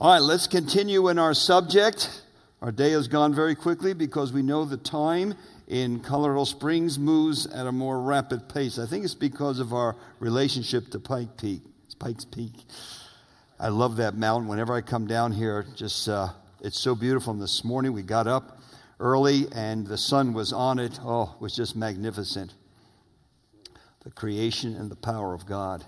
All right, let's continue in our subject. Our day has gone very quickly because we know the time in Colorado Springs moves at a more rapid pace. I think it's because of our relationship to Pike Peak. It's Pikes Peak. I love that mountain. Whenever I come down here, just uh, it's so beautiful. And this morning we got up early and the sun was on it. Oh, it was just magnificent. The creation and the power of God.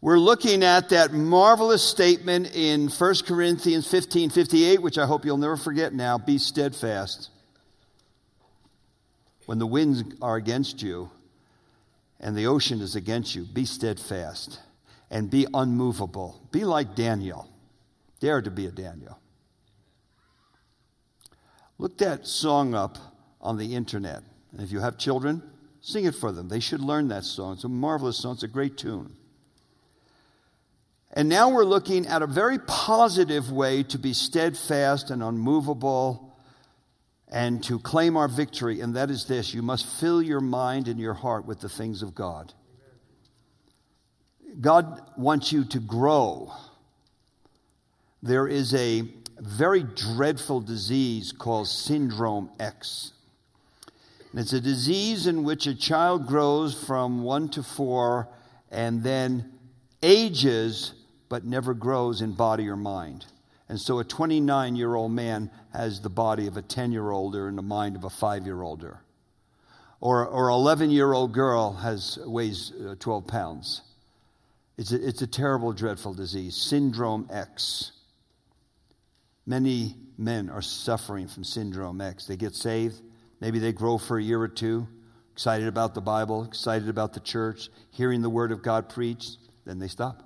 We're looking at that marvelous statement in 1 Corinthians 15 58, which I hope you'll never forget now be steadfast. When the winds are against you and the ocean is against you, be steadfast and be unmovable. Be like Daniel. Dare to be a Daniel. Look that song up on the internet. And if you have children, sing it for them. They should learn that song. It's a marvelous song, it's a great tune. And now we're looking at a very positive way to be steadfast and unmovable and to claim our victory, and that is this you must fill your mind and your heart with the things of God. God wants you to grow. There is a very dreadful disease called Syndrome X. And it's a disease in which a child grows from one to four and then ages but never grows in body or mind. And so a 29 year old man has the body of a 10 year older and the mind of a 5 year older. Or, or 11 year old girl has, weighs uh, 12 pounds. It's a, it's a terrible, dreadful disease, Syndrome X. Many men are suffering from Syndrome X. They get saved, maybe they grow for a year or two, excited about the Bible, excited about the church, hearing the Word of God preached, then they stop.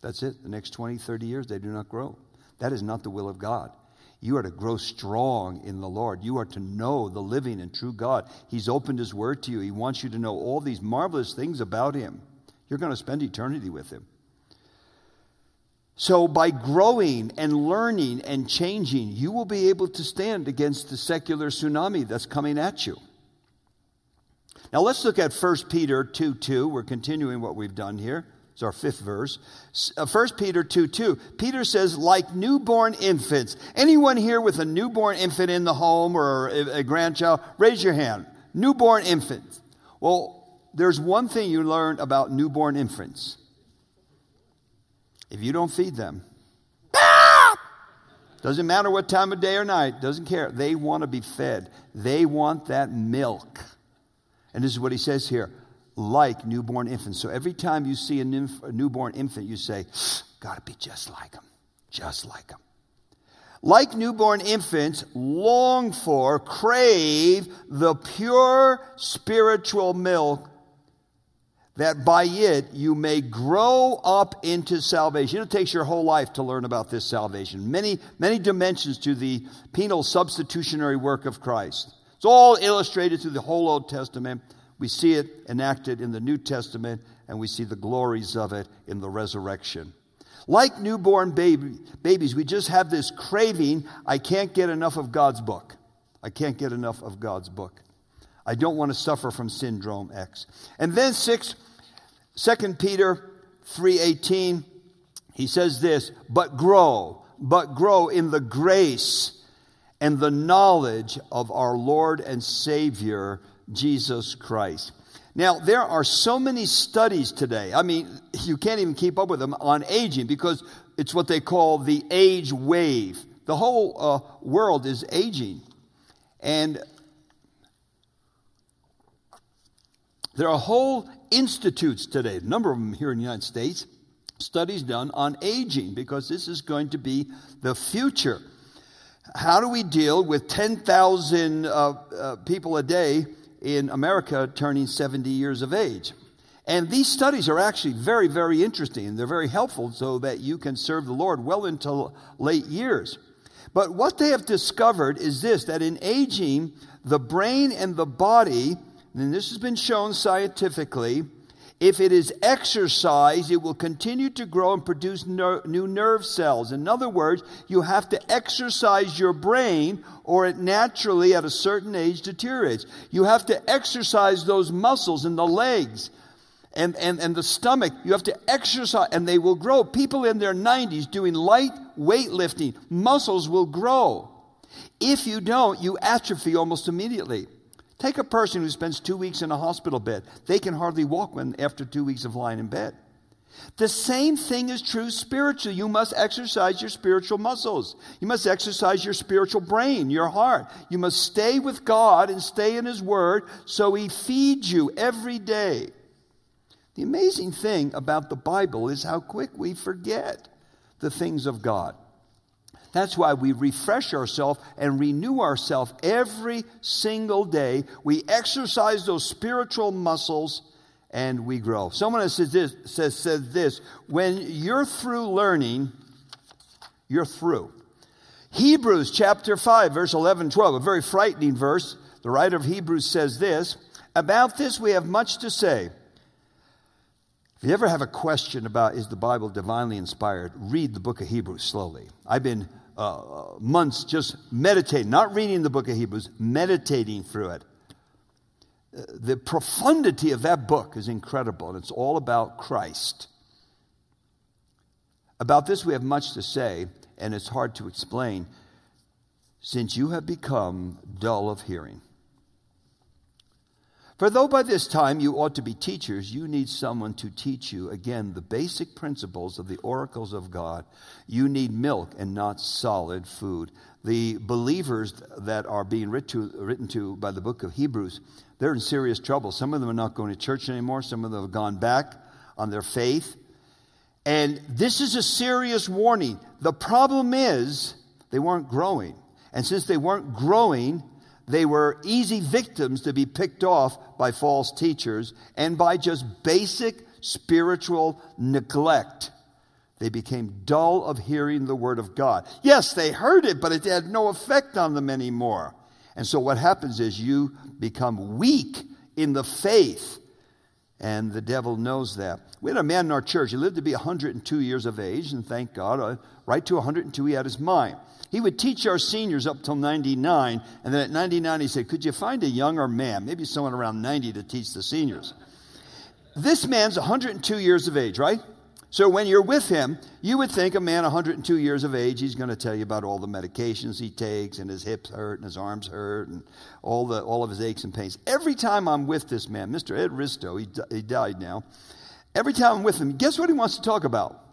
That's it. The next 20, 30 years, they do not grow. That is not the will of God. You are to grow strong in the Lord. You are to know the living and true God. He's opened His Word to you. He wants you to know all these marvelous things about Him. You're going to spend eternity with Him. So, by growing and learning and changing, you will be able to stand against the secular tsunami that's coming at you. Now, let's look at 1 Peter 2 2. We're continuing what we've done here. It's our fifth verse. 1 uh, Peter 2 2. Peter says, like newborn infants. Anyone here with a newborn infant in the home or a grandchild, raise your hand. Newborn infants. Well, there's one thing you learn about newborn infants. If you don't feed them, doesn't matter what time of day or night, doesn't care. They want to be fed. They want that milk. And this is what he says here like newborn infants. So every time you see a, a newborn infant, you say, Gotta be just like them, just like them. Like newborn infants, long for, crave the pure spiritual milk that by it you may grow up into salvation. It takes your whole life to learn about this salvation. Many, many dimensions to the penal substitutionary work of Christ. It's all illustrated through the whole Old Testament. We see it enacted in the New Testament, and we see the glories of it in the resurrection. Like newborn baby, babies, we just have this craving. I can't get enough of God's book. I can't get enough of God's book. I don't want to suffer from syndrome X. And then 6, 2 Peter 3:18, he says this, but grow, but grow in the grace and the knowledge of our Lord and Savior Jesus Christ. Now, there are so many studies today. I mean, you can't even keep up with them on aging because it's what they call the age wave. The whole uh, world is aging. And There are whole institutes today, a number of them here in the United States, studies done on aging because this is going to be the future. How do we deal with 10,000 uh, uh, people a day in America turning 70 years of age? And these studies are actually very, very interesting they're very helpful so that you can serve the Lord well into late years. But what they have discovered is this that in aging, the brain and the body and this has been shown scientifically, if it is exercised, it will continue to grow and produce ner- new nerve cells. In other words, you have to exercise your brain or it naturally at a certain age deteriorates. You have to exercise those muscles in the legs and, and, and the stomach, you have to exercise, and they will grow. People in their 90s doing light weightlifting, muscles will grow. If you don't, you atrophy almost immediately. Take a person who spends two weeks in a hospital bed. They can hardly walk when, after two weeks of lying in bed. The same thing is true spiritually. You must exercise your spiritual muscles. You must exercise your spiritual brain, your heart. You must stay with God and stay in His Word so He feeds you every day. The amazing thing about the Bible is how quick we forget the things of God. That's why we refresh ourselves and renew ourselves every single day. We exercise those spiritual muscles and we grow. Someone says this, says, says this when you're through learning, you're through. Hebrews chapter 5, verse 11 12, a very frightening verse. The writer of Hebrews says this About this we have much to say. If you ever have a question about is the Bible divinely inspired, read the book of Hebrews slowly. I've been uh, months just meditating, not reading the book of Hebrews, meditating through it. Uh, the profundity of that book is incredible, and it's all about Christ. About this, we have much to say, and it's hard to explain, since you have become dull of hearing. For though by this time you ought to be teachers, you need someone to teach you, again, the basic principles of the oracles of God. You need milk and not solid food. The believers that are being written to, written to by the book of Hebrews, they're in serious trouble. Some of them are not going to church anymore, some of them have gone back on their faith. And this is a serious warning. The problem is they weren't growing. And since they weren't growing, they were easy victims to be picked off by false teachers and by just basic spiritual neglect. They became dull of hearing the word of God. Yes, they heard it, but it had no effect on them anymore. And so what happens is you become weak in the faith. And the devil knows that. We had a man in our church. He lived to be 102 years of age, and thank God, uh, right to 102, he had his mind. He would teach our seniors up till 99, and then at 99 he said, Could you find a younger man, maybe someone around 90 to teach the seniors? This man's 102 years of age, right? So when you're with him, you would think a man 102 years of age, he's going to tell you about all the medications he takes, and his hips hurt, and his arms hurt, and all, the, all of his aches and pains. Every time I'm with this man, Mr. Ed Risto, he, he died now. Every time I'm with him, guess what he wants to talk about?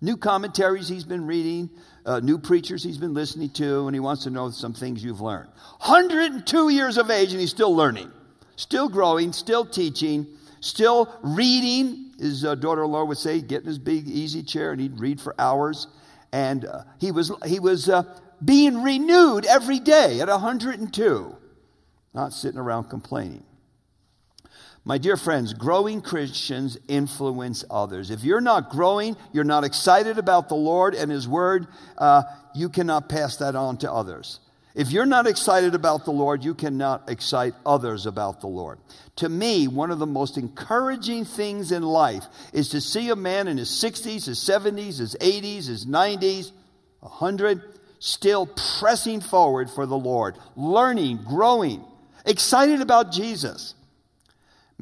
New commentaries he's been reading, uh, new preachers he's been listening to, and he wants to know some things you've learned. 102 years of age, and he's still learning, still growing, still teaching, still reading. His uh, daughter in law would say, get in his big easy chair, and he'd read for hours. And uh, he was, he was uh, being renewed every day at 102, not sitting around complaining. My dear friends, growing Christians influence others. If you're not growing, you're not excited about the Lord and His Word, uh, you cannot pass that on to others. If you're not excited about the Lord, you cannot excite others about the Lord. To me, one of the most encouraging things in life is to see a man in his 60s, his 70s, his 80s, his 90s, 100, still pressing forward for the Lord, learning, growing, excited about Jesus.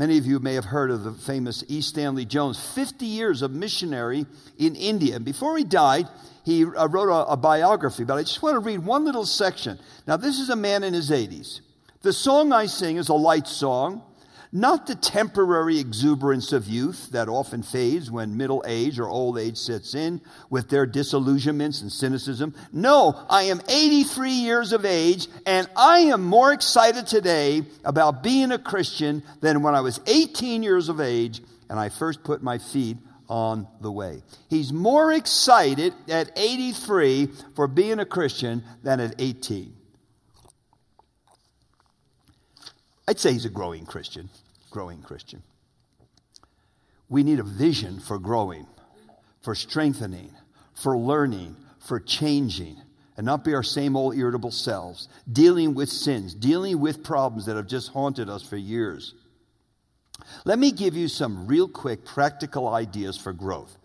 Many of you may have heard of the famous E. Stanley Jones, 50 years of missionary in India. And before he died, he uh, wrote a, a biography, but I just want to read one little section. Now, this is a man in his 80s. The song I sing is a light song not the temporary exuberance of youth that often fades when middle age or old age sets in with their disillusionments and cynicism. No, I am 83 years of age and I am more excited today about being a Christian than when I was 18 years of age and I first put my feet on the way. He's more excited at 83 for being a Christian than at 18. I'd say he's a growing Christian, growing Christian. We need a vision for growing, for strengthening, for learning, for changing, and not be our same old irritable selves, dealing with sins, dealing with problems that have just haunted us for years. Let me give you some real quick practical ideas for growth.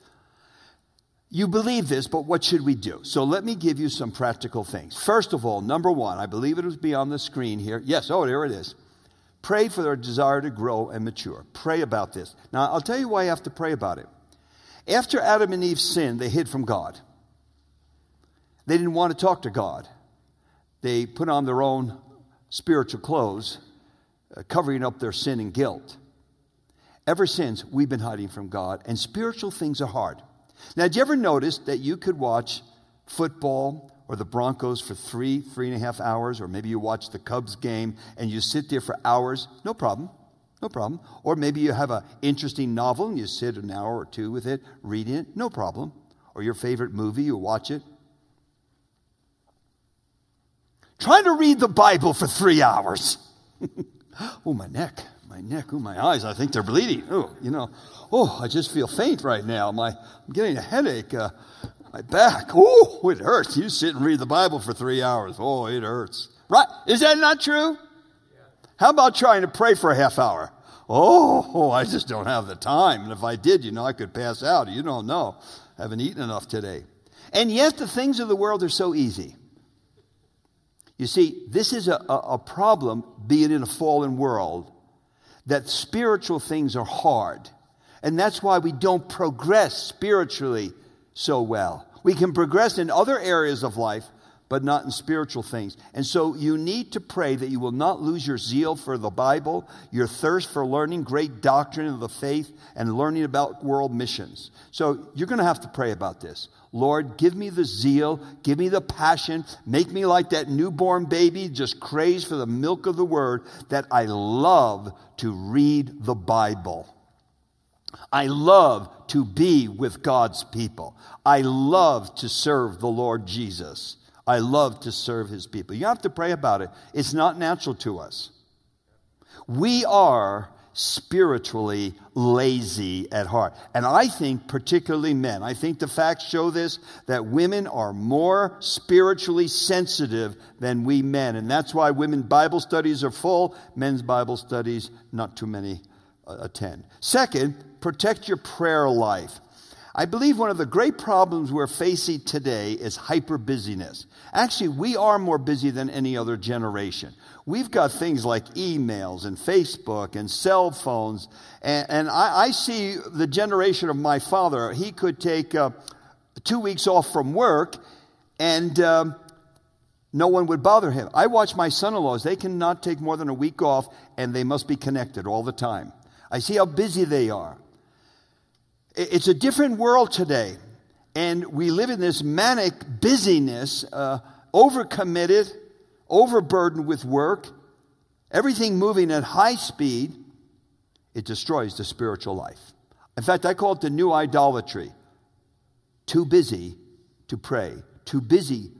You believe this, but what should we do? So let me give you some practical things. First of all, number one, I believe it was be on the screen here. Yes, oh, there it is. Pray for their desire to grow and mature. Pray about this. Now, I'll tell you why you have to pray about it. After Adam and Eve sinned, they hid from God. They didn't want to talk to God. They put on their own spiritual clothes, uh, covering up their sin and guilt. Ever since, we've been hiding from God, and spiritual things are hard. Now, did you ever notice that you could watch football or the Broncos for three, three and a half hours, or maybe you watch the Cubs game and you sit there for hours? No problem. No problem. Or maybe you have an interesting novel and you sit an hour or two with it, reading it. No problem. Or your favorite movie, you watch it. Trying to read the Bible for three hours. oh, my neck, my neck, oh, my eyes, I think they're bleeding. Oh, you know, oh, I just feel faint right now. My, I'm getting a headache. Uh, my back, oh, it hurts. You sit and read the Bible for three hours. Oh, it hurts. Right? Is that not true? How about trying to pray for a half hour? Oh, I just don't have the time. And if I did, you know, I could pass out. You don't know. I haven't eaten enough today. And yet, the things of the world are so easy. You see, this is a, a, a problem, being in a fallen world, that spiritual things are hard. And that's why we don't progress spiritually so well. We can progress in other areas of life, but not in spiritual things. And so you need to pray that you will not lose your zeal for the Bible, your thirst for learning great doctrine of the faith, and learning about world missions. So you're going to have to pray about this. Lord, give me the zeal, give me the passion, make me like that newborn baby, just crazed for the milk of the word, that I love to read the Bible. I love to be with God's people. I love to serve the Lord Jesus. I love to serve his people. You have to pray about it. It's not natural to us. We are spiritually lazy at heart. And I think, particularly men, I think the facts show this that women are more spiritually sensitive than we men. And that's why women Bible studies are full, men's Bible studies, not too many uh, attend. Second, protect your prayer life. I believe one of the great problems we're facing today is hyper busyness. Actually, we are more busy than any other generation. We've got things like emails and Facebook and cell phones. And, and I, I, see the generation of my father, he could take uh, two weeks off from work and um, no one would bother him. I watch my son in laws, they cannot take more than a week off and they must be connected all the time. I see how busy they are. It's a different world today. And we live in this manic busyness, uh, overcommitted, overburdened with work, everything moving at high speed. It destroys the spiritual life. In fact, I call it the new idolatry. Too busy to pray, too busy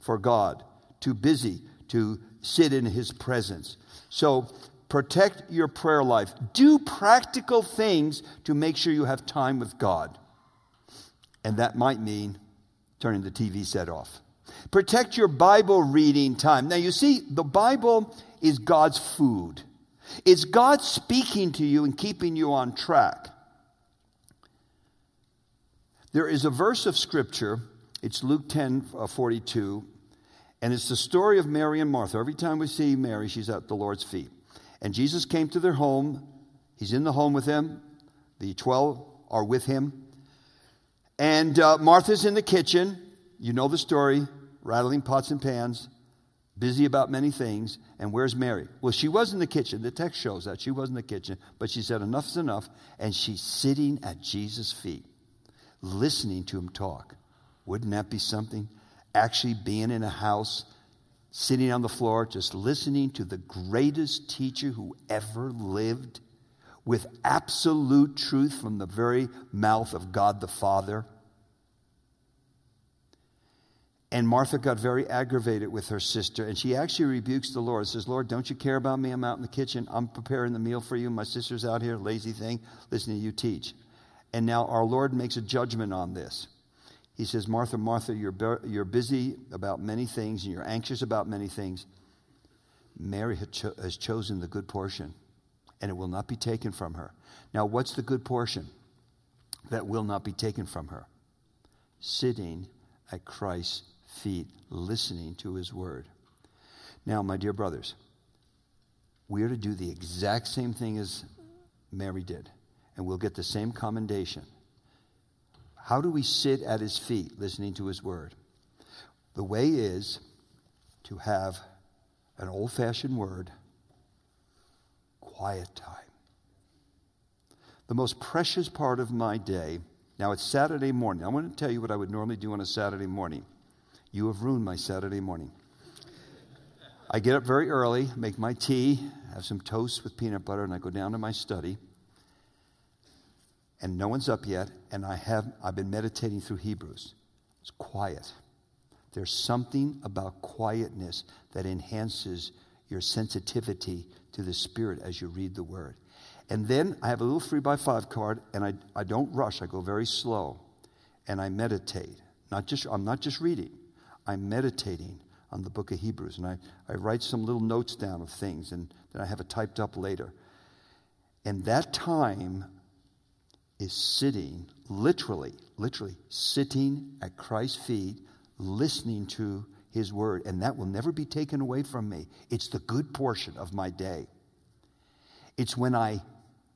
for God, too busy to sit in His presence. So Protect your prayer life. Do practical things to make sure you have time with God. And that might mean turning the TV set off. Protect your Bible reading time. Now, you see, the Bible is God's food, it's God speaking to you and keeping you on track. There is a verse of Scripture, it's Luke 10 uh, 42, and it's the story of Mary and Martha. Every time we see Mary, she's at the Lord's feet. And Jesus came to their home. He's in the home with them. The 12 are with him. And uh, Martha's in the kitchen. You know the story, rattling pots and pans, busy about many things. And where's Mary? Well, she was in the kitchen. The text shows that she was in the kitchen. But she said, Enough's enough. And she's sitting at Jesus' feet, listening to him talk. Wouldn't that be something? Actually being in a house sitting on the floor, just listening to the greatest teacher who ever lived with absolute truth from the very mouth of God the Father. And Martha got very aggravated with her sister, and she actually rebukes the Lord. Says, Lord, don't you care about me? I'm out in the kitchen. I'm preparing the meal for you. My sister's out here, lazy thing, listening to you teach. And now our Lord makes a judgment on this. He says, Martha, Martha, you're, you're busy about many things and you're anxious about many things. Mary has chosen the good portion, and it will not be taken from her. Now, what's the good portion that will not be taken from her? Sitting at Christ's feet, listening to his word. Now, my dear brothers, we are to do the exact same thing as Mary did, and we'll get the same commendation. How do we sit at his feet listening to his word? The way is to have an old fashioned word quiet time. The most precious part of my day, now it's Saturday morning. I want to tell you what I would normally do on a Saturday morning. You have ruined my Saturday morning. I get up very early, make my tea, have some toast with peanut butter, and I go down to my study. And no one's up yet, and I have I've been meditating through Hebrews. It's quiet. There's something about quietness that enhances your sensitivity to the Spirit as you read the Word. And then I have a little three by five card, and I, I don't rush, I go very slow, and I meditate. Not just, I'm not just reading, I'm meditating on the book of Hebrews. And I, I write some little notes down of things, and then I have it typed up later. And that time is sitting, literally, literally sitting at Christ's feet, listening to his word. And that will never be taken away from me. It's the good portion of my day. It's when I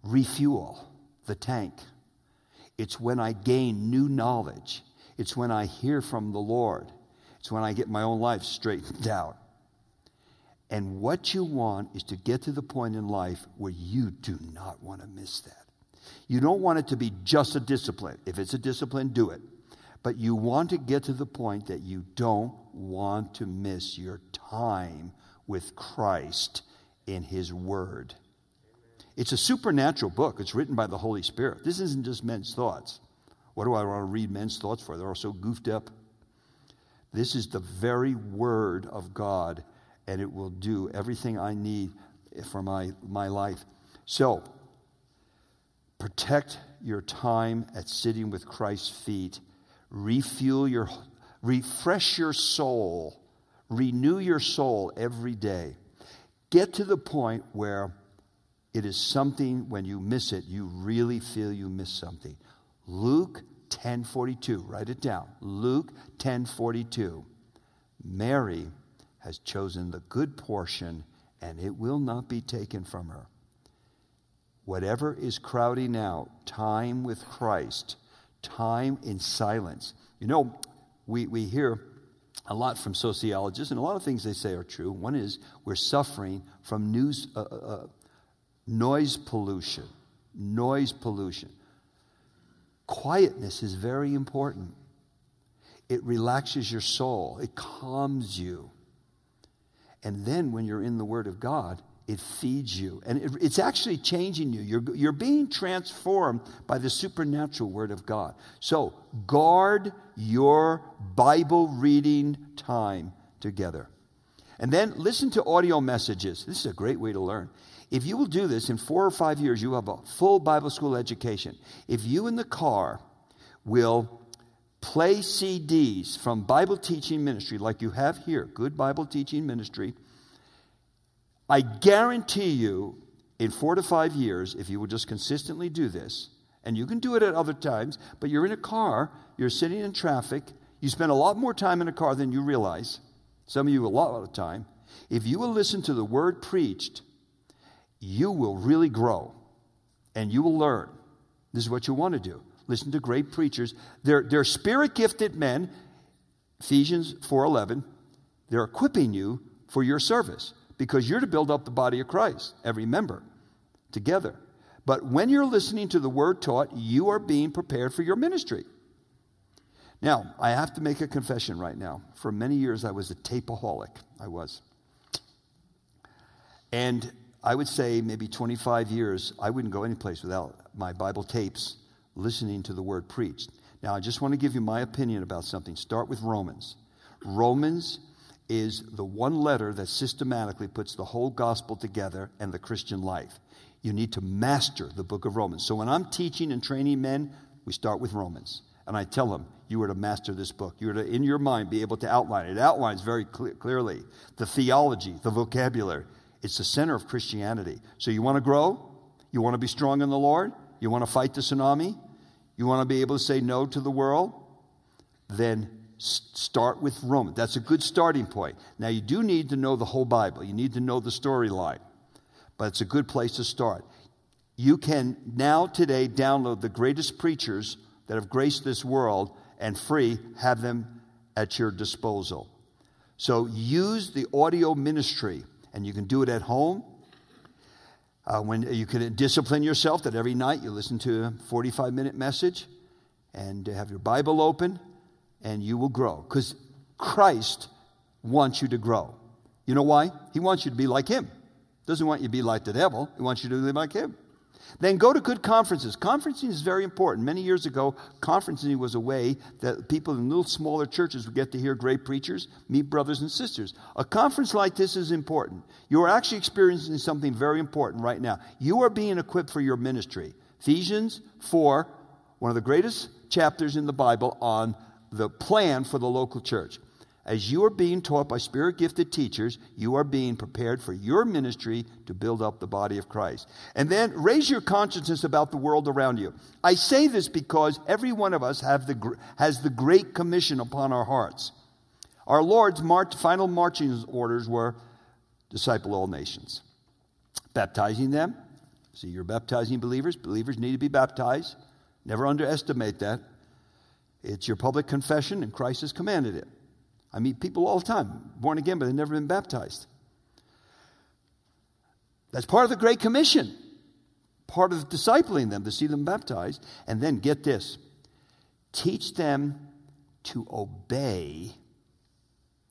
refuel the tank. It's when I gain new knowledge. It's when I hear from the Lord. It's when I get my own life straightened out. And what you want is to get to the point in life where you do not want to miss that. You don't want it to be just a discipline. If it's a discipline, do it. But you want to get to the point that you don't want to miss your time with Christ in His Word. It's a supernatural book. It's written by the Holy Spirit. This isn't just men's thoughts. What do I want to read men's thoughts for? They're all so goofed up. This is the very Word of God, and it will do everything I need for my, my life. So, protect your time at sitting with Christ's feet refuel your, refresh your soul, renew your soul every day. Get to the point where it is something when you miss it, you really feel you miss something. Luke 10:42, write it down. Luke 10:42. Mary has chosen the good portion and it will not be taken from her. Whatever is crowding out time with Christ, time in silence. You know, we, we hear a lot from sociologists, and a lot of things they say are true. One is we're suffering from news, uh, uh, uh, noise pollution. Noise pollution. Quietness is very important. It relaxes your soul, it calms you. And then when you're in the Word of God, it feeds you. And it, it's actually changing you. You're, you're being transformed by the supernatural Word of God. So guard your Bible reading time together. And then listen to audio messages. This is a great way to learn. If you will do this in four or five years, you have a full Bible school education. If you in the car will play CDs from Bible teaching ministry, like you have here, good Bible teaching ministry, I guarantee you, in four to five years, if you will just consistently do this, and you can do it at other times, but you're in a car, you're sitting in traffic, you spend a lot more time in a car than you realize. Some of you a lot of time. If you will listen to the word preached, you will really grow and you will learn. This is what you want to do. Listen to great preachers. They're, they're spirit gifted men. Ephesians 4:11. They're equipping you for your service because you're to build up the body of Christ, every member, together. But when you're listening to the word taught, you are being prepared for your ministry. Now, I have to make a confession right now. For many years, I was a tapeaholic. I was. And I would say maybe 25 years, I wouldn't go anyplace without my Bible tapes listening to the word preached. Now, I just want to give you my opinion about something. Start with Romans. Romans is the one letter that systematically puts the whole gospel together and the Christian life. You need to master the book of Romans. So when I'm teaching and training men, we start with Romans. And I tell them, you are to master this book. You are to, in your mind, be able to outline it. It outlines very cl- clearly the theology, the vocabulary. It's the center of Christianity. So you want to grow? You want to be strong in the Lord? You want to fight the tsunami? You want to be able to say no to the world? Then start with Romans. That's a good starting point. Now, you do need to know the whole Bible, you need to know the storyline. but it's a good place to start. You can now, today, download the greatest preachers that have graced this world and free have them at your disposal. So use the audio ministry, and you can do it at home. Uh, when you can discipline yourself that every night you listen to a 45 minute message and have your Bible open, and you will grow. Because Christ wants you to grow. You know why? He wants you to be like Him. Doesn't want you to be like the devil. He wants you to be like Him. Then go to good conferences. Conferencing is very important. Many years ago, conferencing was a way that people in little smaller churches would get to hear great preachers, meet brothers and sisters. A conference like this is important. You are actually experiencing something very important right now. You are being equipped for your ministry. Ephesians 4, one of the greatest chapters in the Bible on the plan for the local church. As you are being taught by spirit gifted teachers, you are being prepared for your ministry to build up the body of Christ. And then raise your consciousness about the world around you. I say this because every one of us have the, has the Great Commission upon our hearts. Our Lord's march, final marching orders were disciple all nations, baptizing them. See, you're baptizing believers. Believers need to be baptized. Never underestimate that. It's your public confession, and Christ has commanded it. I meet people all the time, born again, but they've never been baptized. That's part of the Great Commission, part of discipling them to see them baptized. And then get this teach them to obey,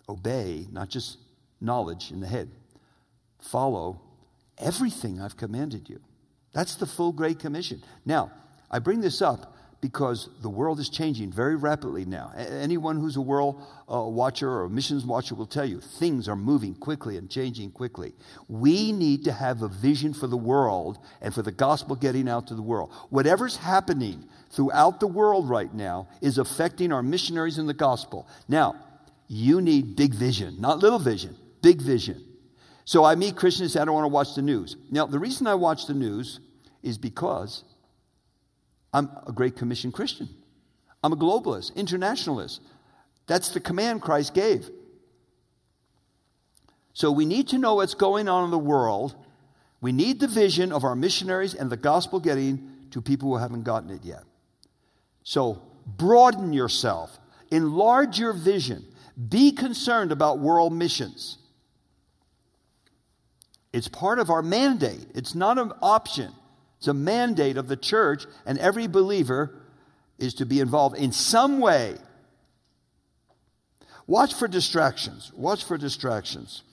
obey, not just knowledge in the head, follow everything I've commanded you. That's the full Great Commission. Now, I bring this up because the world is changing very rapidly now. Anyone who's a world uh, watcher or a missions watcher will tell you things are moving quickly and changing quickly. We need to have a vision for the world and for the gospel getting out to the world. Whatever's happening throughout the world right now is affecting our missionaries and the gospel. Now, you need big vision, not little vision, big vision. So I meet Christians I don't want to watch the news. Now, the reason I watch the news is because I'm a Great Commission Christian. I'm a globalist, internationalist. That's the command Christ gave. So we need to know what's going on in the world. We need the vision of our missionaries and the gospel getting to people who haven't gotten it yet. So broaden yourself, enlarge your vision, be concerned about world missions. It's part of our mandate, it's not an option. It's a mandate of the church, and every believer is to be involved in some way. Watch for distractions. Watch for distractions.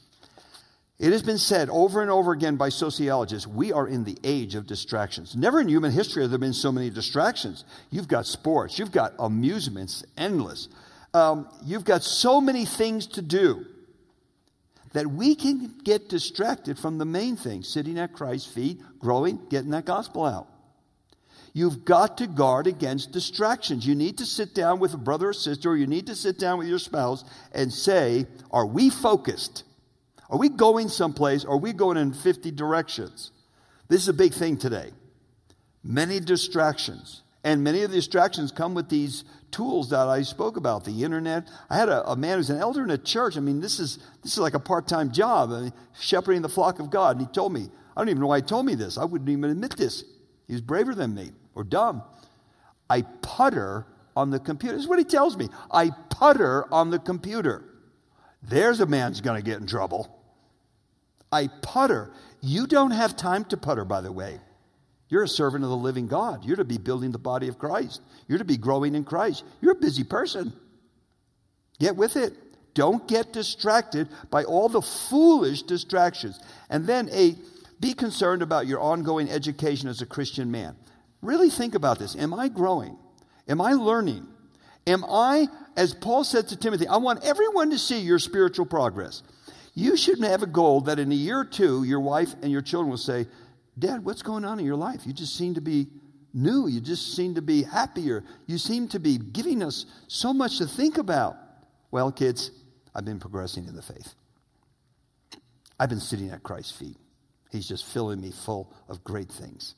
It has been said over and over again by sociologists we are in the age of distractions. Never in human history have there been so many distractions. You've got sports, you've got amusements, endless. Um, you've got so many things to do that we can get distracted from the main thing sitting at Christ's feet, growing, getting that gospel out. You've got to guard against distractions. You need to sit down with a brother or sister, or you need to sit down with your spouse and say, Are we focused? Are we going someplace? Are we going in 50 directions? This is a big thing today. Many distractions. And many of the distractions come with these tools that I spoke about, the internet. I had a, a man who's an elder in a church. I mean, this is, this is like a part time job, I mean, shepherding the flock of God. And he told me, I don't even know why he told me this. I wouldn't even admit this. He's braver than me or dumb. I putter on the computer. This is what he tells me. I putter on the computer. There's a man's going to get in trouble. I putter. You don't have time to putter, by the way. You're a servant of the living God. You're to be building the body of Christ. You're to be growing in Christ. You're a busy person. Get with it. Don't get distracted by all the foolish distractions. And then a be concerned about your ongoing education as a Christian man. Really think about this. Am I growing? Am I learning? Am I, as Paul said to Timothy, I want everyone to see your spiritual progress. You shouldn't have a goal that in a year or two, your wife and your children will say, Dad, what's going on in your life? You just seem to be new. You just seem to be happier. You seem to be giving us so much to think about. Well, kids, I've been progressing in the faith. I've been sitting at Christ's feet. He's just filling me full of great things.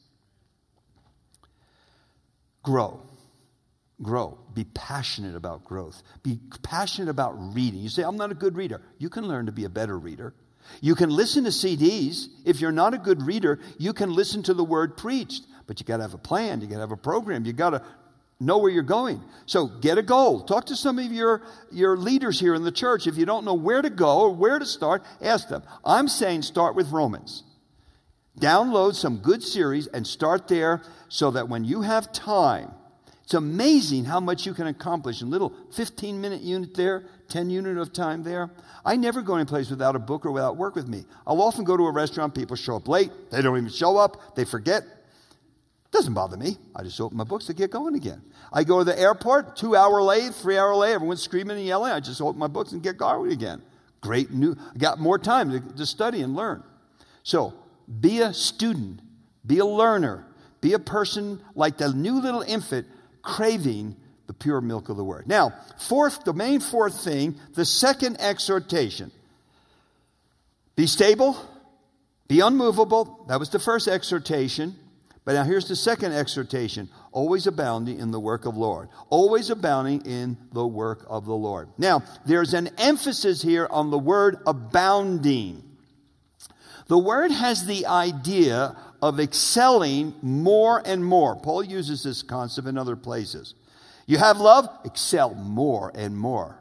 Grow. Grow. Be passionate about growth. Be passionate about reading. You say, I'm not a good reader. You can learn to be a better reader. You can listen to CDs. If you're not a good reader, you can listen to the word preached. But you got to have a plan, you got to have a program, you got to know where you're going. So get a goal. Talk to some of your, your leaders here in the church. If you don't know where to go or where to start, ask them. I'm saying start with Romans. Download some good series and start there so that when you have time, it's amazing how much you can accomplish in little 15 minute unit there, 10 unit of time there. I never go any place without a book or without work with me. I'll often go to a restaurant, people show up late, they don't even show up, they forget. Doesn't bother me. I just open my books to get going again. I go to the airport, two hour late, three hour late, everyone's screaming and yelling. I just open my books and get going again. Great new, I got more time to, to study and learn. So be a student, be a learner, be a person like the new little infant craving the pure milk of the word. Now, fourth, the main fourth thing, the second exhortation. Be stable, be unmovable. That was the first exhortation. But now here's the second exhortation always abounding in the work of Lord. Always abounding in the work of the Lord. Now, there's an emphasis here on the word abounding. The word has the idea of excelling more and more. Paul uses this concept in other places. You have love, excel more and more.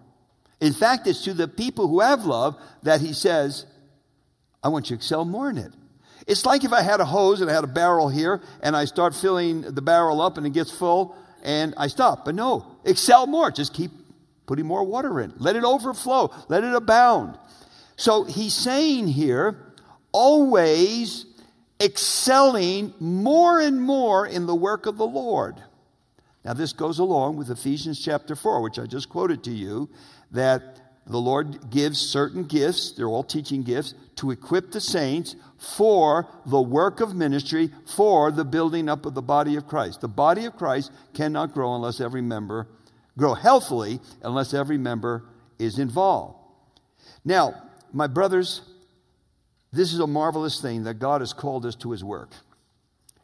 In fact, it's to the people who have love that he says, I want you to excel more in it. It's like if I had a hose and I had a barrel here and I start filling the barrel up and it gets full and I stop. But no, excel more. Just keep putting more water in. Let it overflow. Let it abound. So he's saying here, always excelling more and more in the work of the Lord. Now, this goes along with Ephesians chapter 4, which I just quoted to you, that the Lord gives certain gifts, they're all teaching gifts, to equip the saints for the work of ministry, for the building up of the body of Christ. The body of Christ cannot grow unless every member, grow healthily unless every member is involved. Now, my brothers, this is a marvelous thing that God has called us to his work.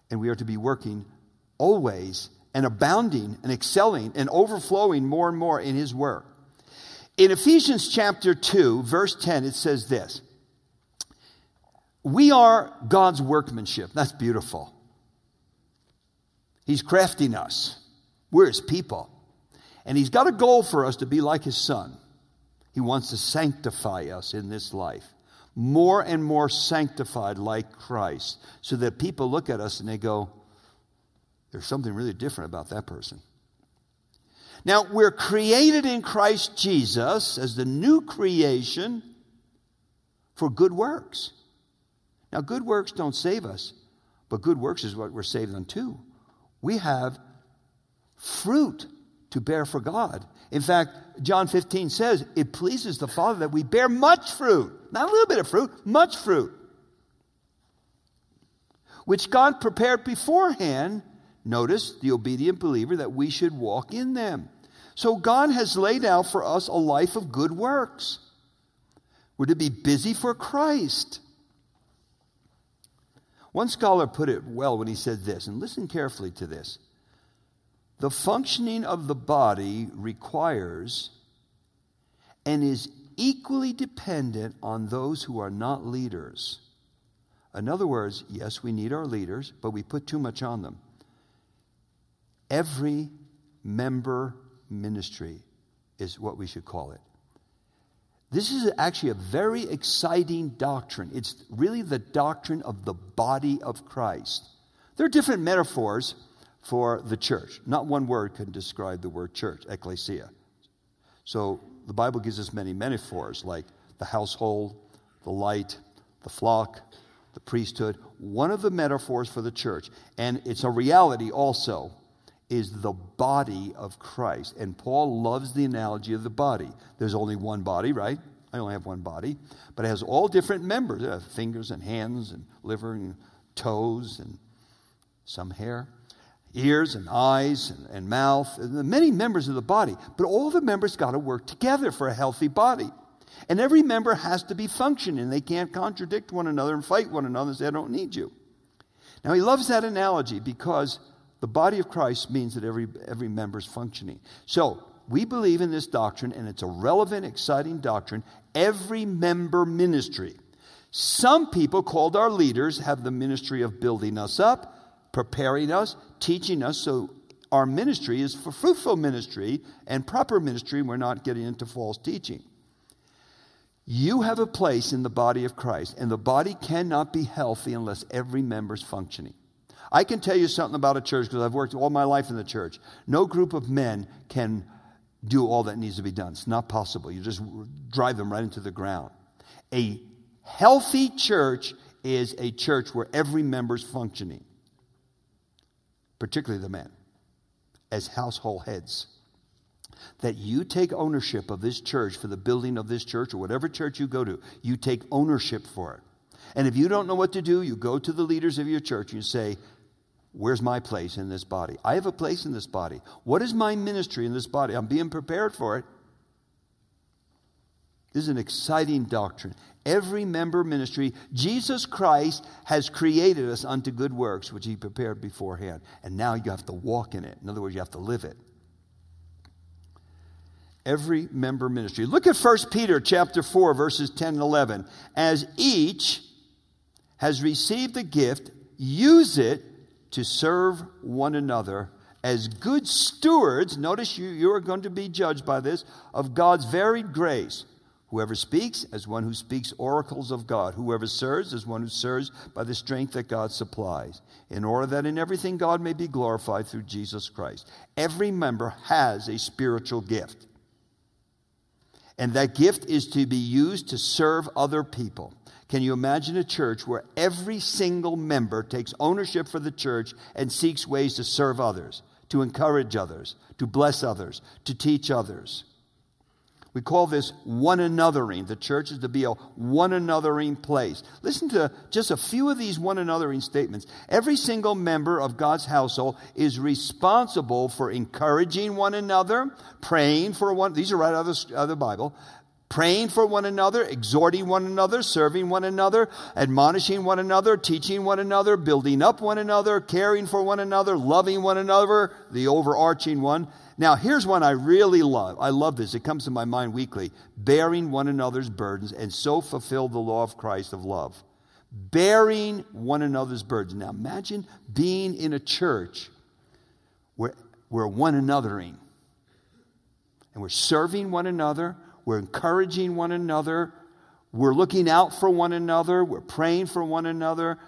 And we are to be working always and abounding and excelling and overflowing more and more in his work. In Ephesians chapter 2, verse 10, it says this We are God's workmanship. That's beautiful. He's crafting us, we're his people. And he's got a goal for us to be like his son. He wants to sanctify us in this life more and more sanctified like Christ, so that people look at us and they go, there's something really different about that person. Now, we're created in Christ Jesus as the new creation for good works. Now, good works don't save us, but good works is what we're saved unto. We have fruit to bear for God. In fact, John 15 says, it pleases the Father that we bear much fruit. Not a little bit of fruit, much fruit. Which God prepared beforehand, notice the obedient believer, that we should walk in them. So God has laid out for us a life of good works. We're to be busy for Christ. One scholar put it well when he said this, and listen carefully to this. The functioning of the body requires and is equally dependent on those who are not leaders. In other words, yes, we need our leaders, but we put too much on them. Every member ministry is what we should call it. This is actually a very exciting doctrine. It's really the doctrine of the body of Christ. There are different metaphors for the church. Not one word can describe the word church, ecclesia. So the Bible gives us many metaphors like the household, the light, the flock, the priesthood. One of the metaphors for the church, and it's a reality also, is the body of Christ. And Paul loves the analogy of the body. There's only one body, right? I only have one body, but it has all different members. Fingers and hands and liver and toes and some hair ears and eyes and, and mouth, and many members of the body. But all the members got to work together for a healthy body. And every member has to be functioning. They can't contradict one another and fight one another and say, I don't need you. Now, he loves that analogy because the body of Christ means that every, every member is functioning. So, we believe in this doctrine, and it's a relevant, exciting doctrine. Every member ministry. Some people called our leaders have the ministry of building us up, preparing us, teaching us so our ministry is for fruitful ministry and proper ministry. We're not getting into false teaching. You have a place in the body of Christ, and the body cannot be healthy unless every member is functioning. I can tell you something about a church because I've worked all my life in the church. No group of men can do all that needs to be done. It's not possible. You just drive them right into the ground. A healthy church is a church where every member is functioning, particularly the men, as household heads. That you take ownership of this church for the building of this church or whatever church you go to, you take ownership for it. And if you don't know what to do, you go to the leaders of your church and you say, Where's my place in this body? I have a place in this body. What is my ministry in this body? I'm being prepared for it. This is an exciting doctrine. Every member ministry, Jesus Christ has created us unto good works, which he prepared beforehand. And now you have to walk in it. In other words, you have to live it. Every member ministry. Look at 1 Peter chapter 4, verses 10 and 11. As each has received a gift, use it to serve one another as good stewards. Notice you, you are going to be judged by this of God's varied grace. Whoever speaks, as one who speaks oracles of God. Whoever serves, as one who serves by the strength that God supplies, in order that in everything God may be glorified through Jesus Christ. Every member has a spiritual gift. And that gift is to be used to serve other people. Can you imagine a church where every single member takes ownership for the church and seeks ways to serve others, to encourage others, to bless others, to teach others? We call this one anothering. The church is to be a one anothering place. Listen to just a few of these one anothering statements. Every single member of God's household is responsible for encouraging one another, praying for one. These are right out of the, Bible praying for one another, exhorting one another, serving one another, admonishing one another, teaching one another, building up one another, caring for one another, loving one another, the overarching one. Now, here's one I really love. I love this. It comes to my mind weekly. Bearing one another's burdens and so fulfill the law of Christ of love. Bearing one another's burdens. Now, imagine being in a church where we're one anothering and we're serving one another, we're encouraging one another. We're looking out for one another. We're praying for one another,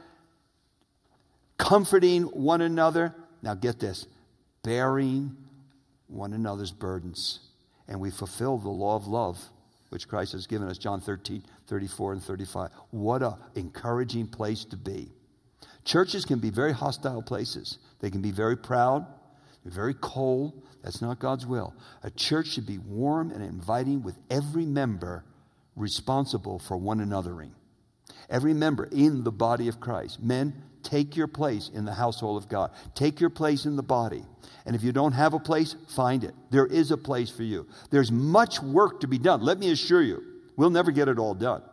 comforting one another. Now, get this bearing one another's burdens. And we fulfill the law of love, which Christ has given us, John 13, 34, and 35. What an encouraging place to be. Churches can be very hostile places, they can be very proud, very cold, that's not God's will. A church should be warm and inviting with every member responsible for one anothering. Every member in the body of Christ. Men, take your place in the household of God. Take your place in the body. And if you don't have a place, find it. There is a place for you. There's much work to be done. Let me assure you, we'll never get it all done.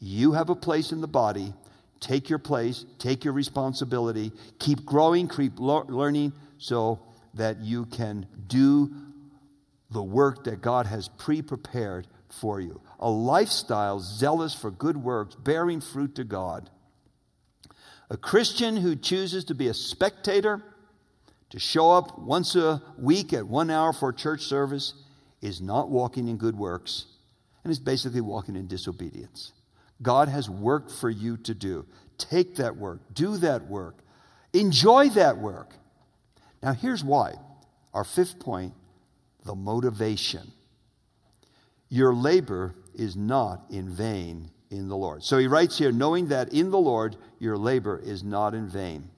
You have a place in the body. Take your place, take your responsibility, keep growing, keep learning so that you can do the work that God has pre prepared for you. A lifestyle zealous for good works, bearing fruit to God. A Christian who chooses to be a spectator, to show up once a week at one hour for church service, is not walking in good works and is basically walking in disobedience. God has work for you to do. Take that work, do that work, enjoy that work. Now, here's why. Our fifth point the motivation. Your labor is not in vain in the Lord. So he writes here, knowing that in the Lord your labor is not in vain.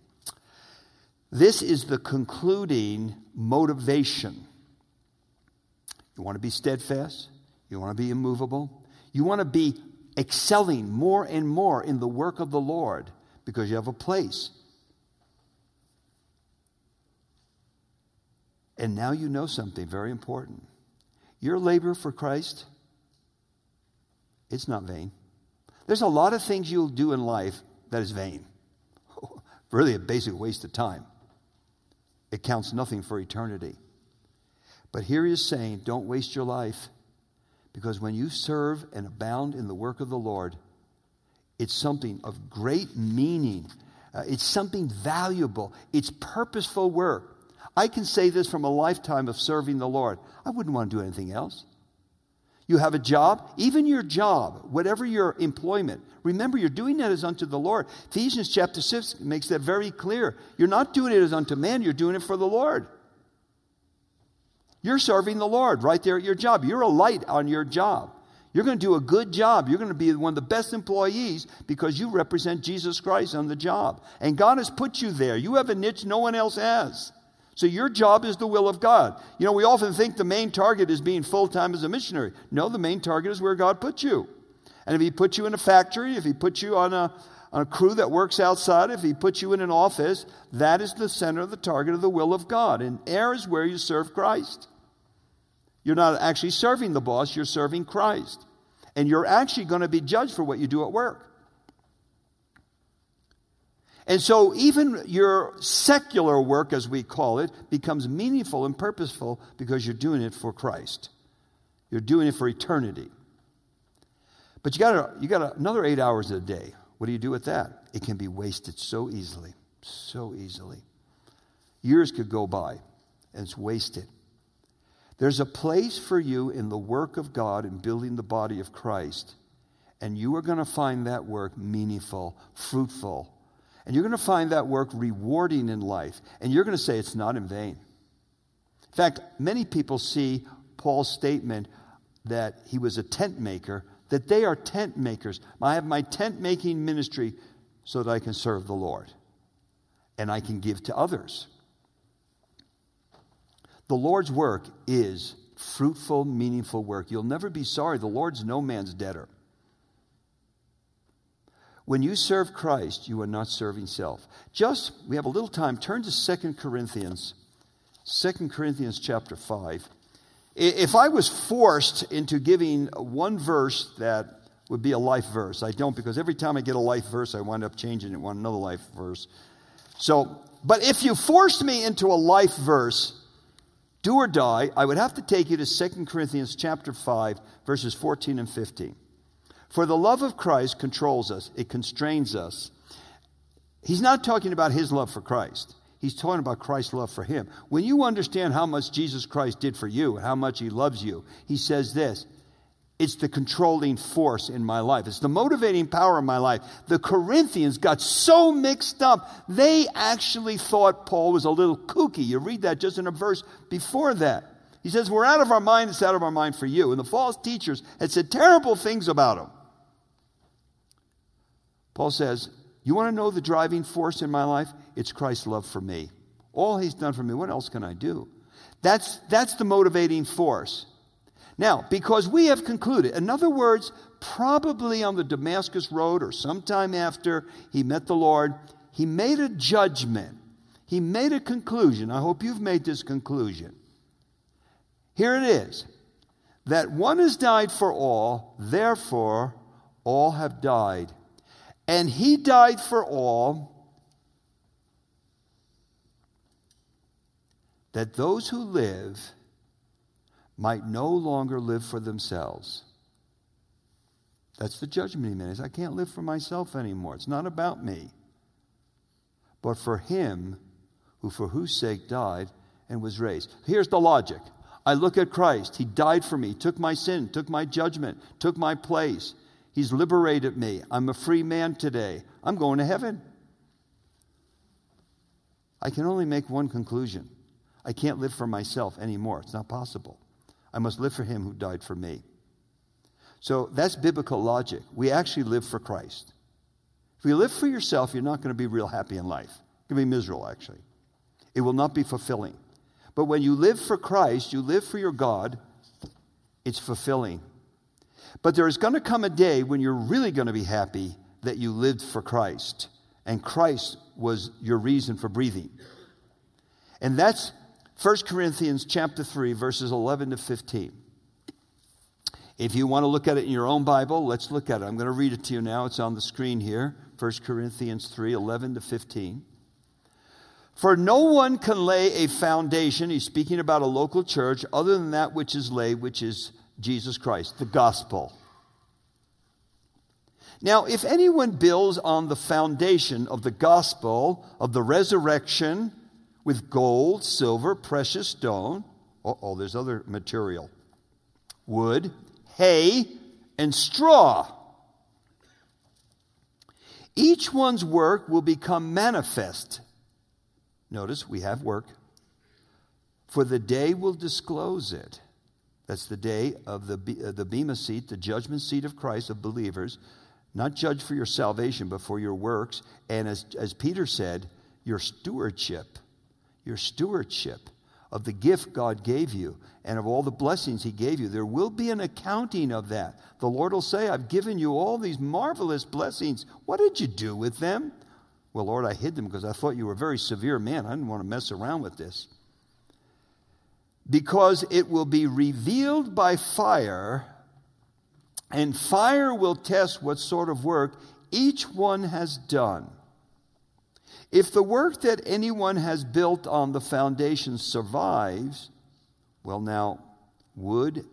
This is the concluding motivation. You want to be steadfast, you want to be immovable, you want to be excelling more and more in the work of the Lord because you have a place And now you know something very important. Your labor for Christ, it's not vain. There's a lot of things you'll do in life that is vain. really a basic waste of time. It counts nothing for eternity. But here he is saying, don't waste your life because when you serve and abound in the work of the Lord, It's something of great meaning. Uh, it's something valuable. It's purposeful work. I can say this from a lifetime of serving the Lord. I wouldn't want to do anything else. You have a job, even your job, whatever your employment, remember you're doing that as unto the Lord. Ephesians chapter 6 makes that very clear. You're not doing it as unto man, you're doing it for the Lord. You're serving the Lord right there at your job. You're a light on your job. You're going to do a good job. You're going to be one of the best employees because you represent Jesus Christ on the job. And God has put you there. You have a niche no one else has. So your job is the will of God. You know, we often think the main target is being full time as a missionary. No, the main target is where God put you. And if He put you in a factory, if He put you on a, on a crew that works outside, if He put you in an office, that is the center of the target of the will of God. And air is where you serve Christ. You're not actually serving the boss, you're serving Christ. And you're actually going to be judged for what you do at work. And so, even your secular work, as we call it, becomes meaningful and purposeful because you're doing it for Christ. You're doing it for eternity. But you got, you got another eight hours a day. What do you do with that? It can be wasted so easily, so easily. Years could go by and it's wasted. There's a place for you in the work of God in building the body of Christ. And you are going to find that work meaningful, fruitful. And you're going to find that work rewarding in life. And you're going to say it's not in vain. In fact, many people see Paul's statement that he was a tent maker, that they are tent makers. I have my tent making ministry so that I can serve the Lord and I can give to others. The Lord's work is fruitful, meaningful work. You'll never be sorry. The Lord's no man's debtor. When you serve Christ, you are not serving self. Just, we have a little time. Turn to Second Corinthians, Second Corinthians chapter 5. If I was forced into giving one verse that would be a life verse, I don't because every time I get a life verse, I wind up changing it, want another life verse. So, but if you forced me into a life verse, do or die, I would have to take you to 2 Corinthians chapter 5, verses 14 and 15. For the love of Christ controls us, it constrains us. He's not talking about his love for Christ. He's talking about Christ's love for him. When you understand how much Jesus Christ did for you, and how much he loves you, he says this it's the controlling force in my life. It's the motivating power in my life. The Corinthians got so mixed up, they actually thought Paul was a little kooky. You read that just in a verse before that. He says, We're out of our mind, it's out of our mind for you. And the false teachers had said terrible things about him. Paul says, You want to know the driving force in my life? It's Christ's love for me. All he's done for me, what else can I do? That's, that's the motivating force. Now, because we have concluded, in other words, probably on the Damascus Road or sometime after he met the Lord, he made a judgment. He made a conclusion. I hope you've made this conclusion. Here it is that one has died for all, therefore all have died. And he died for all, that those who live might no longer live for themselves. That's the judgment he made. I can't live for myself anymore. It's not about me. But for him who for whose sake died and was raised. Here's the logic. I look at Christ. He died for me, took my sin, took my judgment, took my place. He's liberated me. I'm a free man today. I'm going to heaven. I can only make one conclusion. I can't live for myself anymore. It's not possible. I must live for him who died for me. So that's biblical logic. We actually live for Christ. If you live for yourself, you're not going to be real happy in life. You're going to be miserable, actually. It will not be fulfilling. But when you live for Christ, you live for your God, it's fulfilling. But there is going to come a day when you're really going to be happy that you lived for Christ. And Christ was your reason for breathing. And that's 1 Corinthians chapter 3 verses 11 to 15. If you want to look at it in your own Bible, let's look at it. I'm going to read it to you now. It's on the screen here. 1 Corinthians 3 11 to 15. For no one can lay a foundation, he's speaking about a local church, other than that which is laid, which is Jesus Christ, the gospel. Now, if anyone builds on the foundation of the gospel of the resurrection with gold, silver, precious stone, oh, there's other material, wood, hay, and straw, each one's work will become manifest. Notice we have work. For the day will disclose it. That's the day of the, uh, the Bema seat, the judgment seat of Christ of believers not judged for your salvation, but for your works. And as, as Peter said, your stewardship, your stewardship of the gift God gave you and of all the blessings He gave you. There will be an accounting of that. The Lord will say, I've given you all these marvelous blessings. What did you do with them? Well, Lord, I hid them because I thought you were a very severe man. I didn't want to mess around with this. Because it will be revealed by fire and fire will test what sort of work each one has done. If the work that anyone has built on the foundation survives, well, now, wood,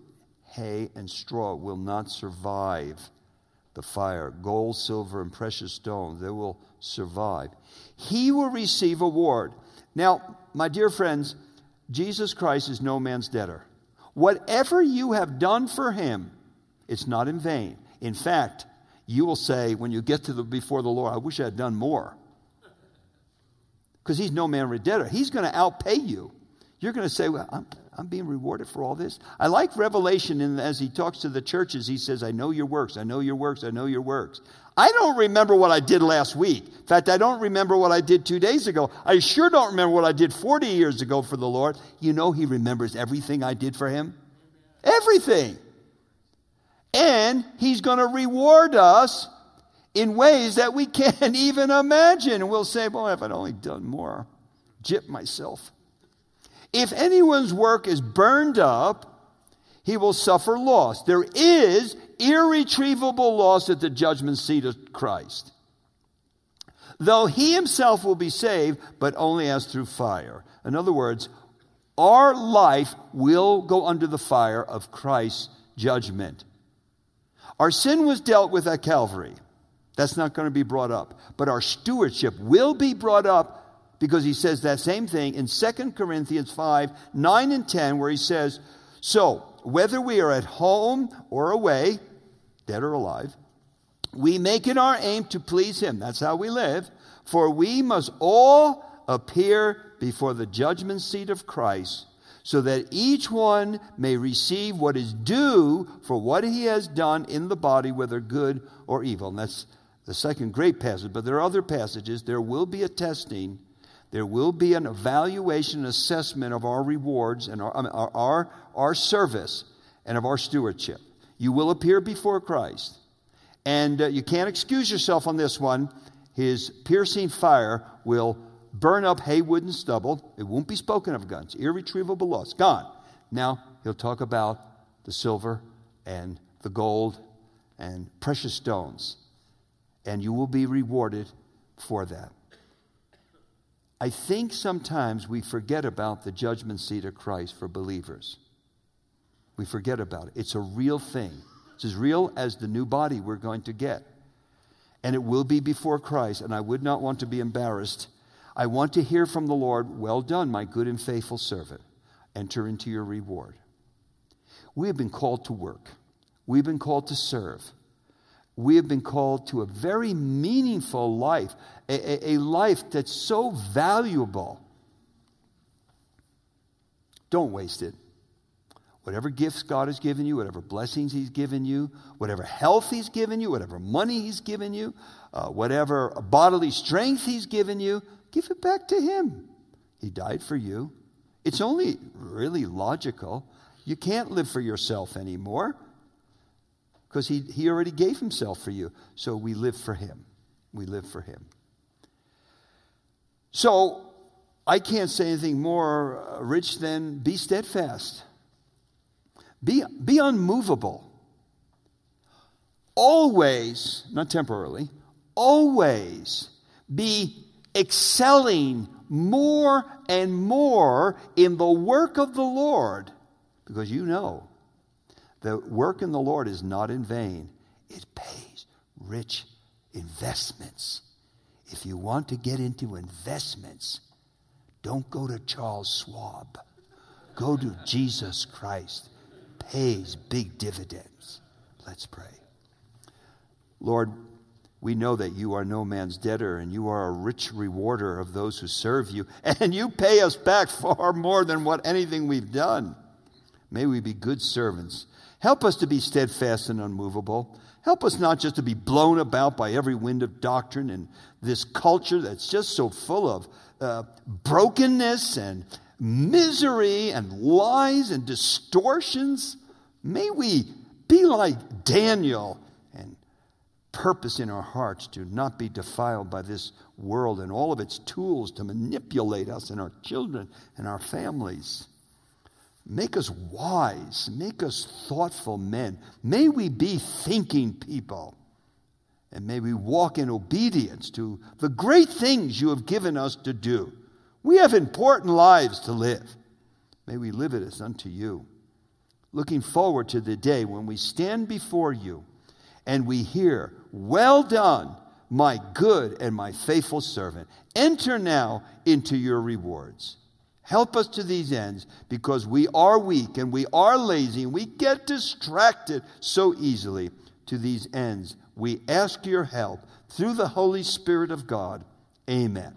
hay, and straw will not survive the fire. Gold, silver, and precious stones, they will survive. He will receive a reward. Now, my dear friends, Jesus Christ is no man's debtor. Whatever you have done for him, it's not in vain. In fact, you will say when you get to the before the Lord, I wish I had done more. Because he's no man redemptor. He's going to outpay you. You're going to say, well, I'm, I'm being rewarded for all this. I like Revelation, and as he talks to the churches, he says, I know your works, I know your works, I know your works. I don't remember what I did last week. In fact, I don't remember what I did two days ago. I sure don't remember what I did 40 years ago for the Lord. You know, he remembers everything I did for him. Everything. And He's going to reward us in ways that we can't even imagine. And we'll say, well, if I'd only done more, jip myself. If anyone's work is burned up, he will suffer loss. There is irretrievable loss at the judgment seat of Christ. Though he himself will be saved, but only as through fire. In other words, our life will go under the fire of Christ's judgment. Our sin was dealt with at Calvary. That's not going to be brought up. But our stewardship will be brought up because he says that same thing in 2 Corinthians 5 9 and 10, where he says, So, whether we are at home or away, dead or alive, we make it our aim to please him. That's how we live. For we must all appear before the judgment seat of Christ so that each one may receive what is due for what he has done in the body, whether good or evil. And that's the second great passage. But there are other passages. There will be a testing, there will be an evaluation, assessment of our rewards and our, our, our, our service and of our stewardship. You will appear before Christ. And uh, you can't excuse yourself on this one. His piercing fire will burn up hay, wood, and stubble. It won't be spoken of guns. Irretrievable loss. Gone. Now he'll talk about the silver and the gold and precious stones. And you will be rewarded for that. I think sometimes we forget about the judgment seat of Christ for believers. We forget about it. It's a real thing. It's as real as the new body we're going to get. And it will be before Christ. And I would not want to be embarrassed I want to hear from the Lord, Well done, my good and faithful servant. Enter into your reward. We have been called to work, we've been called to serve. We have been called to a very meaningful life, a, a, a life that's so valuable. Don't waste it. Whatever gifts God has given you, whatever blessings He's given you, whatever health He's given you, whatever money He's given you, uh, whatever bodily strength He's given you, Give it back to Him. He died for you. It's only really logical. You can't live for yourself anymore because he, he already gave Himself for you. So we live for Him. We live for Him. So I can't say anything more uh, rich than be steadfast, be, be unmovable. Always, not temporarily, always be excelling more and more in the work of the Lord because you know the work in the Lord is not in vain. It pays rich investments. If you want to get into investments, don't go to Charles Schwab. Go to Jesus Christ. Pays big dividends. Let's pray. Lord, we know that you are no man's debtor and you are a rich rewarder of those who serve you, and you pay us back far more than what anything we've done. May we be good servants. Help us to be steadfast and unmovable. Help us not just to be blown about by every wind of doctrine and this culture that's just so full of uh, brokenness and misery and lies and distortions. May we be like Daniel and purpose in our hearts to not be defiled by this world and all of its tools to manipulate us and our children and our families. Make us wise. Make us thoughtful men. May we be thinking people. And may we walk in obedience to the great things you have given us to do. We have important lives to live. May we live it as unto you. Looking forward to the day when we stand before you and we hear, Well done, my good and my faithful servant. Enter now into your rewards. Help us to these ends because we are weak and we are lazy and we get distracted so easily. To these ends, we ask your help through the Holy Spirit of God. Amen.